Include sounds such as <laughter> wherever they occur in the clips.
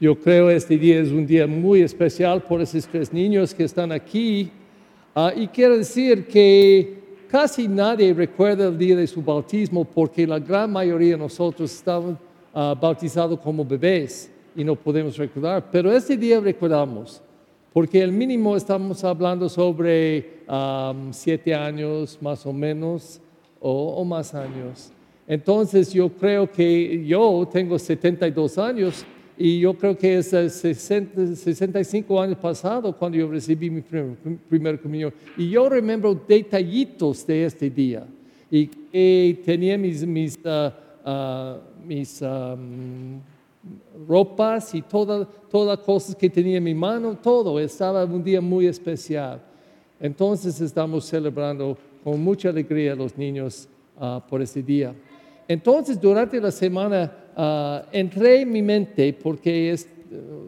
Yo creo este día es un día muy especial por esos tres niños que están aquí. Ah, y quiero decir que casi nadie recuerda el día de su bautismo porque la gran mayoría de nosotros estaban ah, bautizados como bebés y no podemos recordar. Pero este día recordamos porque el mínimo estamos hablando sobre siete años más o menos o más años. Entonces yo creo que yo tengo 72 años y yo creo que es 60, 65 años pasado cuando yo recibí mi primer, primer comunión. Y yo recuerdo detallitos de este día. Y tenía mis, mis, uh, uh, mis um, ropas y todas todas cosas que tenía en mi mano, todo. Estaba un día muy especial. Entonces estamos celebrando con mucha alegría los niños uh, por este día. Entonces durante la semana uh, entré en mi mente porque es,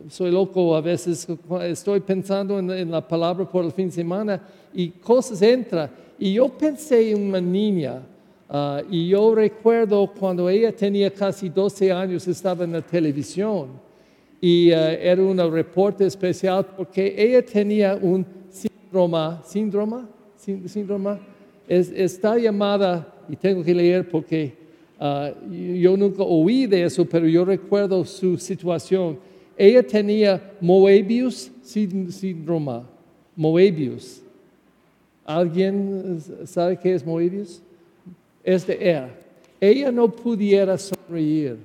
soy loco a veces, estoy pensando en, la palabra por el fin de semana y cosas entran. Y yo pensé en una niña uh, y yo recuerdo cuando ella tenía casi 12 años, estaba en la televisión y uh, era un reporte especial porque ella tenía un síndrome, síndrome, síndrome, es, está llamada, y tengo que leer porque Ah, yo nunca oí de eso, pero yo recuerdo su situación. Ella tenía Moebius síndrome. Moebius. ¿Alguien sabe qué es Moebius? Es de ella. Ella no pudiera sonreír.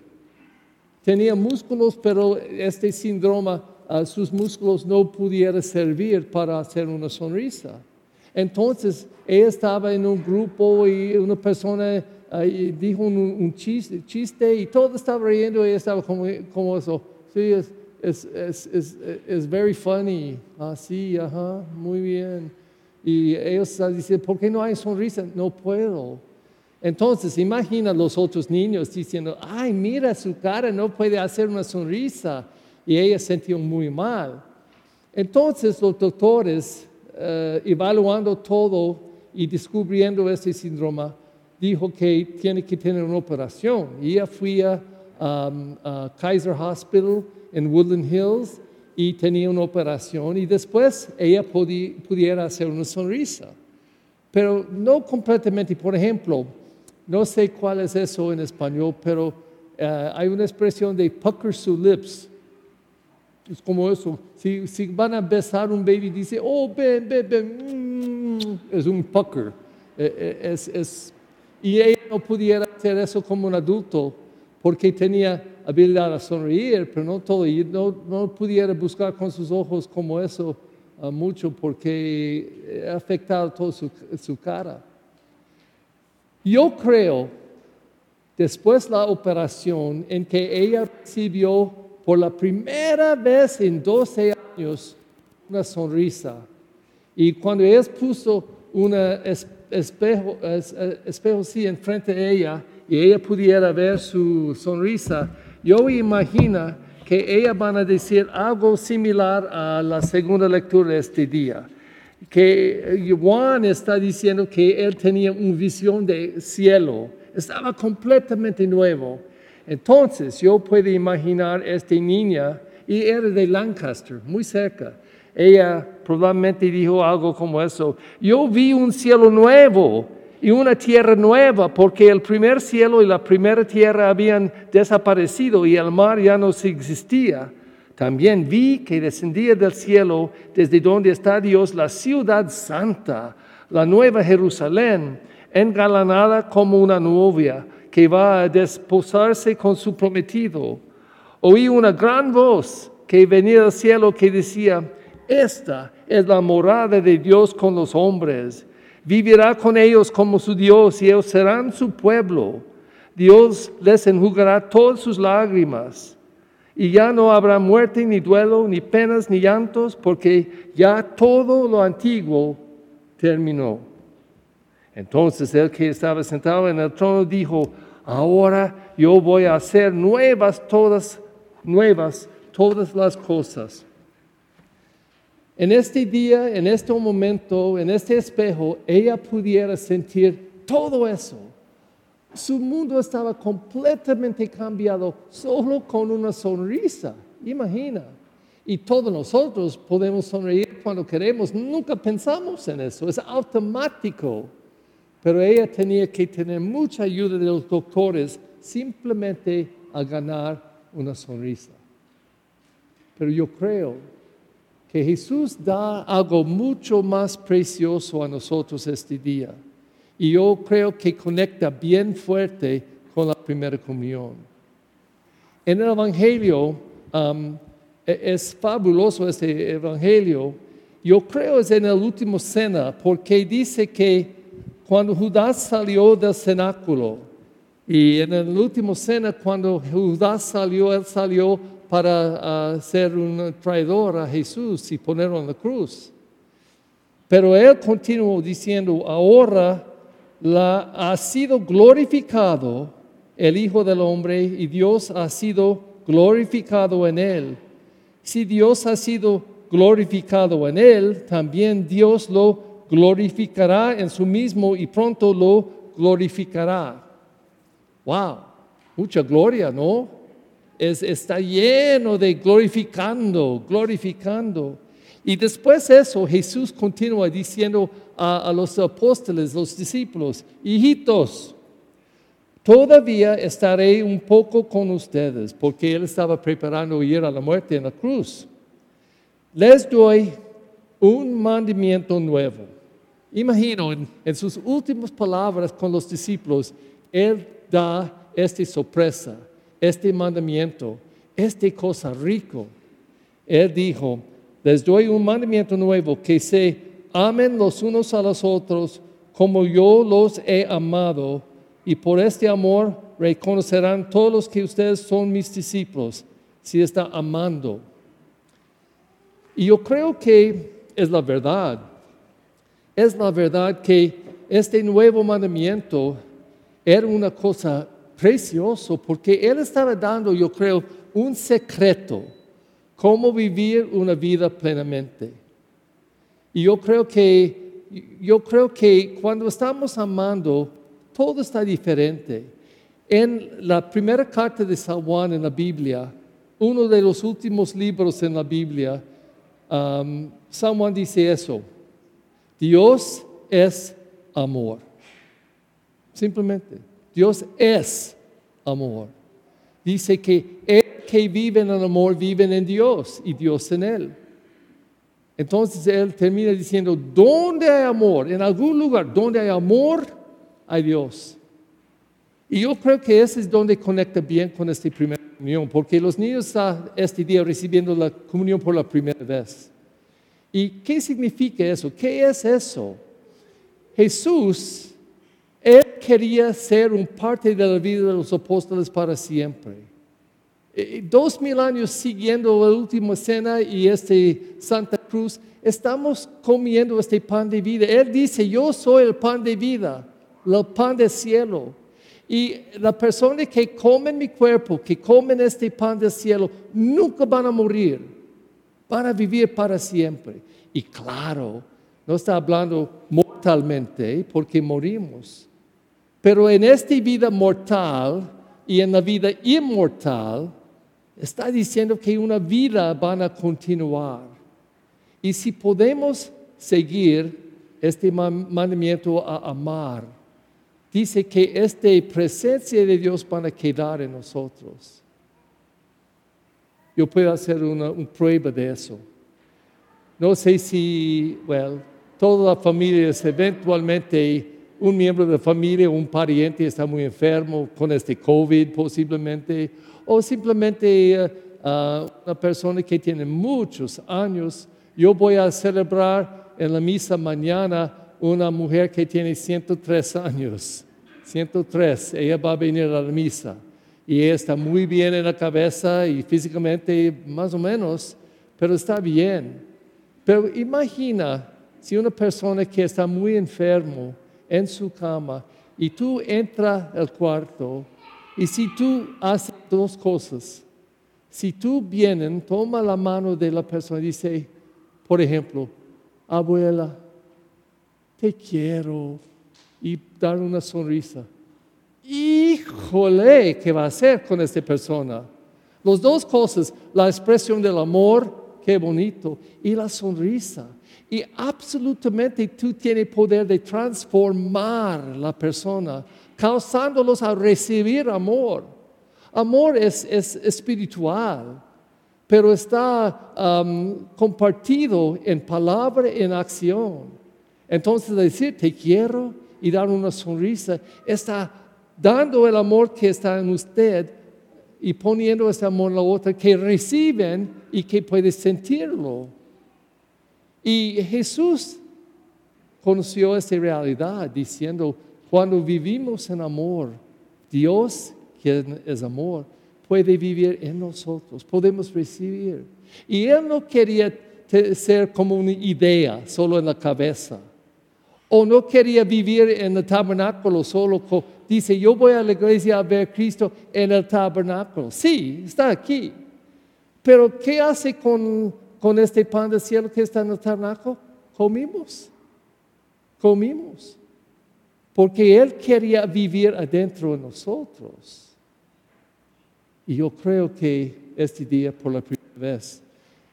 Tenía músculos, pero este síndrome, ah, sus músculos no pudieran servir para hacer una sonrisa. Entonces, ella estaba en un grupo y una persona y dijo un, chiste, y todo estaba riendo y estaba como, como eso. Sí, es, es, es, es, very funny. Así, ah, ajá, muy bien. Y ellos dicen, ¿por qué no hay sonrisa? No puedo. Entonces, imagina los otros niños diciendo, ay, mira su cara, no puede hacer una sonrisa. Y ella sintió muy mal. Entonces, los doctores, eh, evaluando todo y descubriendo este síndrome, dijo que tiene que tener una operación. Y ella fue um, a, Kaiser Hospital en Woodland Hills y tenía una operación y después ella pudiera hacer una sonrisa. Pero no completamente, por ejemplo, no sé cuál es eso en español, pero uh, hay una expresión de pucker su lips. Es como eso. Si, si, van a besar un baby, dice, oh, ven, ven, ven. Mm", es un pucker. Eh, eh, es, es y ella no pudiera hacer eso como un adulto porque tenía habilidad a sonreír, pero no todo. Y no, no pudiera buscar con sus ojos como eso uh, mucho porque ha afectado toda su, su cara. Yo creo, después de la operación, en que ella recibió por la primera vez en 12 años una sonrisa. Y cuando ella puso una espejo, eh, espejo sí enfrente de ella y ella pudiera ver su sonrisa, yo imagino que ella van a decir algo similar a la segunda lectura de este día. Que Juan está diciendo que él tenía una visión de cielo, estaba completamente nuevo. Entonces yo puedo imaginar a esta niña, y era de Lancaster, muy cerca, ella probablemente dijo algo como eso. Yo vi un cielo nuevo y una tierra nueva, porque el primer cielo y la primera tierra habían desaparecido y el mar ya no existía. También vi que descendía del cielo, desde donde está Dios, la ciudad santa, la nueva Jerusalén, engalanada como una novia que va a desposarse con su prometido. Oí una gran voz que venía del cielo que decía, esta es la morada de Dios con los hombres. Vivirá con ellos como su Dios y ellos serán su pueblo. Dios les enjugará todas sus lágrimas. Y ya no habrá muerte, ni duelo, ni penas, ni llantos, porque ya todo lo antiguo terminó. Entonces el que estaba sentado en el trono dijo, ahora yo voy a hacer nuevas todas, nuevas todas las cosas. En este día, en este momento, en este espejo, ella pudiera sentir todo eso. Su mundo estaba completamente cambiado solo con una sonrisa. Imagina. Y todos nosotros podemos sonreír cuando queremos. Nunca pensamos en eso. Es automático. Pero ella tenía que tener mucha ayuda de los doctores simplemente a ganar una sonrisa. Pero yo creo que Jesús da algo mucho más precioso a nosotros este día. Y yo creo que conecta bien fuerte con la primera comunión. En el Evangelio, um, e-, es fabuloso este Evangelio, yo creo es en el último cena, porque dice que cuando Judas salió del cenáculo, y en el último cena, cuando Judas salió, él salió para ser un traidor a Jesús y ponerlo en la cruz. Pero él continuó diciendo, ahora ha sido glorificado el Hijo del Hombre y Dios ha sido glorificado en él. Si Dios ha sido glorificado en él, también Dios lo glorificará en su mismo y pronto lo glorificará. Wow, mucha gloria, ¿no? Es, está lleno de glorificando, glorificando. Y después de eso, Jesús continúa diciendo a, los apóstoles, los discípulos, hijitos, todavía estaré un poco con ustedes, porque Él estaba preparando ir a la muerte en la cruz. Les doy un mandamiento nuevo. Imagino en, en sus últimas palabras con los discípulos, Él da esta sorpresa, este mandamiento, esta cosa rico. Él dijo, les doy un mandamiento nuevo, que se amen los unos a los otros como yo los he amado, y por este amor reconocerán todos los que ustedes son mis discípulos, si está amando. Y yo creo que es la verdad. Es la verdad que este nuevo mandamiento era una cosa preciosa porque Él estaba dando, yo creo, un secreto, cómo vivir una vida plenamente. Y yo creo que, yo creo que cuando estamos amando, todo está diferente. En la primera carta de San Juan en la Biblia, uno de los últimos libros en la Biblia, um, San Juan dice eso, Dios es amor. Simplemente, Dios es amor. Dice que el que vive en el amor vive en Dios y Dios en él. Entonces él termina diciendo, ¿dónde hay amor? En algún lugar, donde hay amor, hay Dios. Y yo creo que ese es donde conecta bien con esta primera comunión, porque los niños están este día recibiendo la comunión por la primera vez. ¿Y qué significa eso? ¿Qué es eso? Jesús él quería ser un parte de la vida de los apóstoles para siempre. Eh, dos mil años siguiendo la última cena y este Santa Cruz, estamos comiendo este pan de vida. Él dice, yo soy el pan de vida, el pan del cielo. Y la persona que come mi cuerpo, que comen este pan del cielo, nunca van a morir, van a vivir para siempre. Y claro, no está hablando mortalmente, porque morimos. Pero en esta vida mortal y en la vida inmortal, está diciendo que una vida van a continuar. Y si podemos seguir este mandamiento a amar, dice que esta presencia de Dios van a quedar en nosotros. Yo puedo hacer una, prueba de eso. No sé si, well, toda la familia eventualmente un miembro de la familia, un pariente está muy enfermo con este COVID posiblemente, o simplemente ah, una persona que tiene muchos años. Yo voy a celebrar en la misa mañana una mujer que tiene 103 años. 103, ella va a venir a la misa. Y está muy bien en la cabeza y físicamente más o menos, pero está bien. Pero imagina si una persona que está muy enfermo, en su cama y tú entras al cuarto y si tú haces dos cosas, si tú vienes, toma la mano de la persona y dice, por ejemplo, abuela, te quiero y dar una sonrisa. Híjole, ¿qué va a hacer con esta persona? Las dos cosas, la expresión del amor, qué bonito, y la sonrisa. Y absolutamente tú tienes poder de transformar la persona, causándolos a recibir amor. Amor es, espiritual, pero está um, compartido en palabra, en acción. Entonces decir te quiero y dar una sonrisa está dando el amor que está en usted y poniendo ese amor en la otra que reciben y que puede sentirlo. Y Jesús conoció esta realidad diciendo, cuando vivimos en amor, Dios, que es amor, puede vivir en nosotros, podemos recibir. Y Él no quería ser como una idea solo en la cabeza. O no quería vivir en el tabernáculo solo, dice, yo voy a la iglesia a ver a Cristo en el tabernáculo. Sí, está aquí. Pero ¿qué hace con con este pan del cielo que está en el tabernáculo? Comimos. Comimos. Porque Él quería vivir adentro de nosotros. Y yo creo que este día, por la primera vez,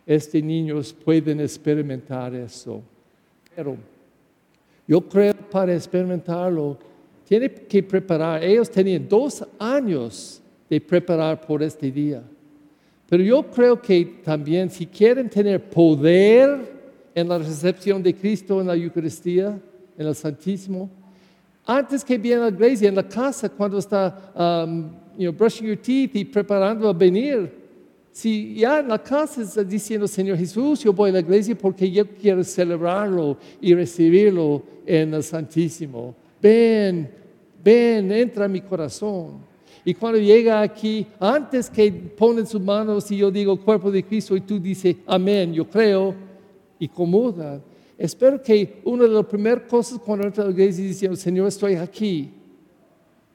estos niños pueden experimentar eso. Pero yo creo para experimentarlo, tiene que preparar. Ellos tenían dos años de preparar por este día. Pero yo creo que también si quieren tener poder en la recepción de Cristo en la Eucaristía, en el Santísimo, antes que viene a la iglesia, en la casa, cuando está um, you know, brushing your teeth y preparando a venir, si ya en la casa está diciendo, Señor Jesús, yo voy a la iglesia porque yo quiero celebrarlo y recibirlo en el Santísimo. Ven, ven, entra a mi corazón. Y cuando llega aquí, antes que ponen sus manos y yo digo cuerpo de Cristo y tú dices amén, yo creo, y comulga. Espero que una de las primeras cosas cuando entra a la iglesia dice, Señor, estoy aquí.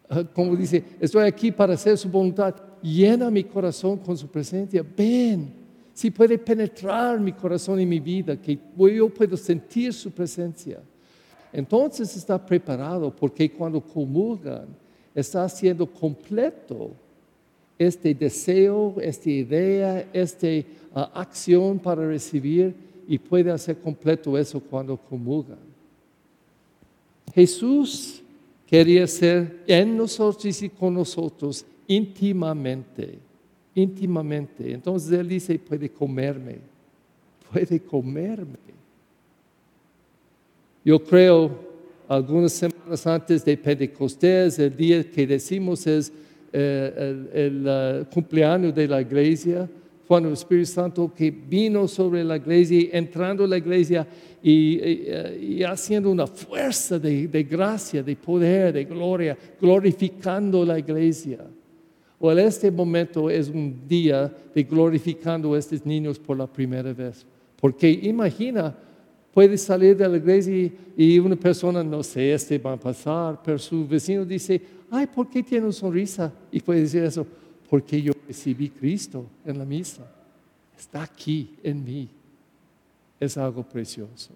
<laughs> Como dice, estoy aquí para hacer su voluntad. Llena mi corazón con su presencia. Ven, si puede penetrar mi corazón y mi vida, que yo puedo sentir su presencia. Entonces está preparado porque cuando comulgan, está haciendo completo este deseo, esta idea, esta ah, acción para recibir y puede hacer completo eso cuando comulgan. Jesús quería ser en nosotros y con nosotros íntimamente, íntimamente. Entonces Él dice, puede comerme, puede comerme. Yo creo algunas semanas antes de Pentecostés, el día que decimos es eh, el, cumpleaños de la iglesia, cuando el Espíritu Santo que vino sobre la iglesia, entrando en la iglesia y, eh, haciendo una fuerza de, de, gracia, de poder, de gloria, glorificando la iglesia. O en este momento es un día de glorificando a estos niños por la primera vez. Porque imagina, puede salir de la iglesia y una persona, no sé, este va a pasar, pero su vecino dice, ay, ¿por qué tiene una sonrisa? Y puede decir eso, porque yo recibí Cristo en la misa. Está aquí en mí. Es algo precioso.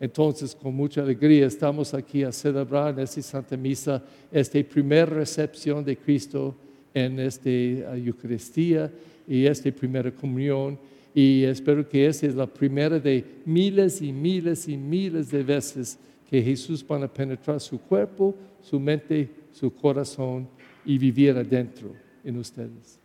Entonces, con mucha alegría estamos aquí a celebrar en esta Santa Misa esta primera recepción de Cristo en esta Eucaristía y esta primera comunión y espero que esa es la primera de miles y miles y miles de veces que Jesús va a penetrar su cuerpo, su mente, su corazón y vivir adentro en ustedes.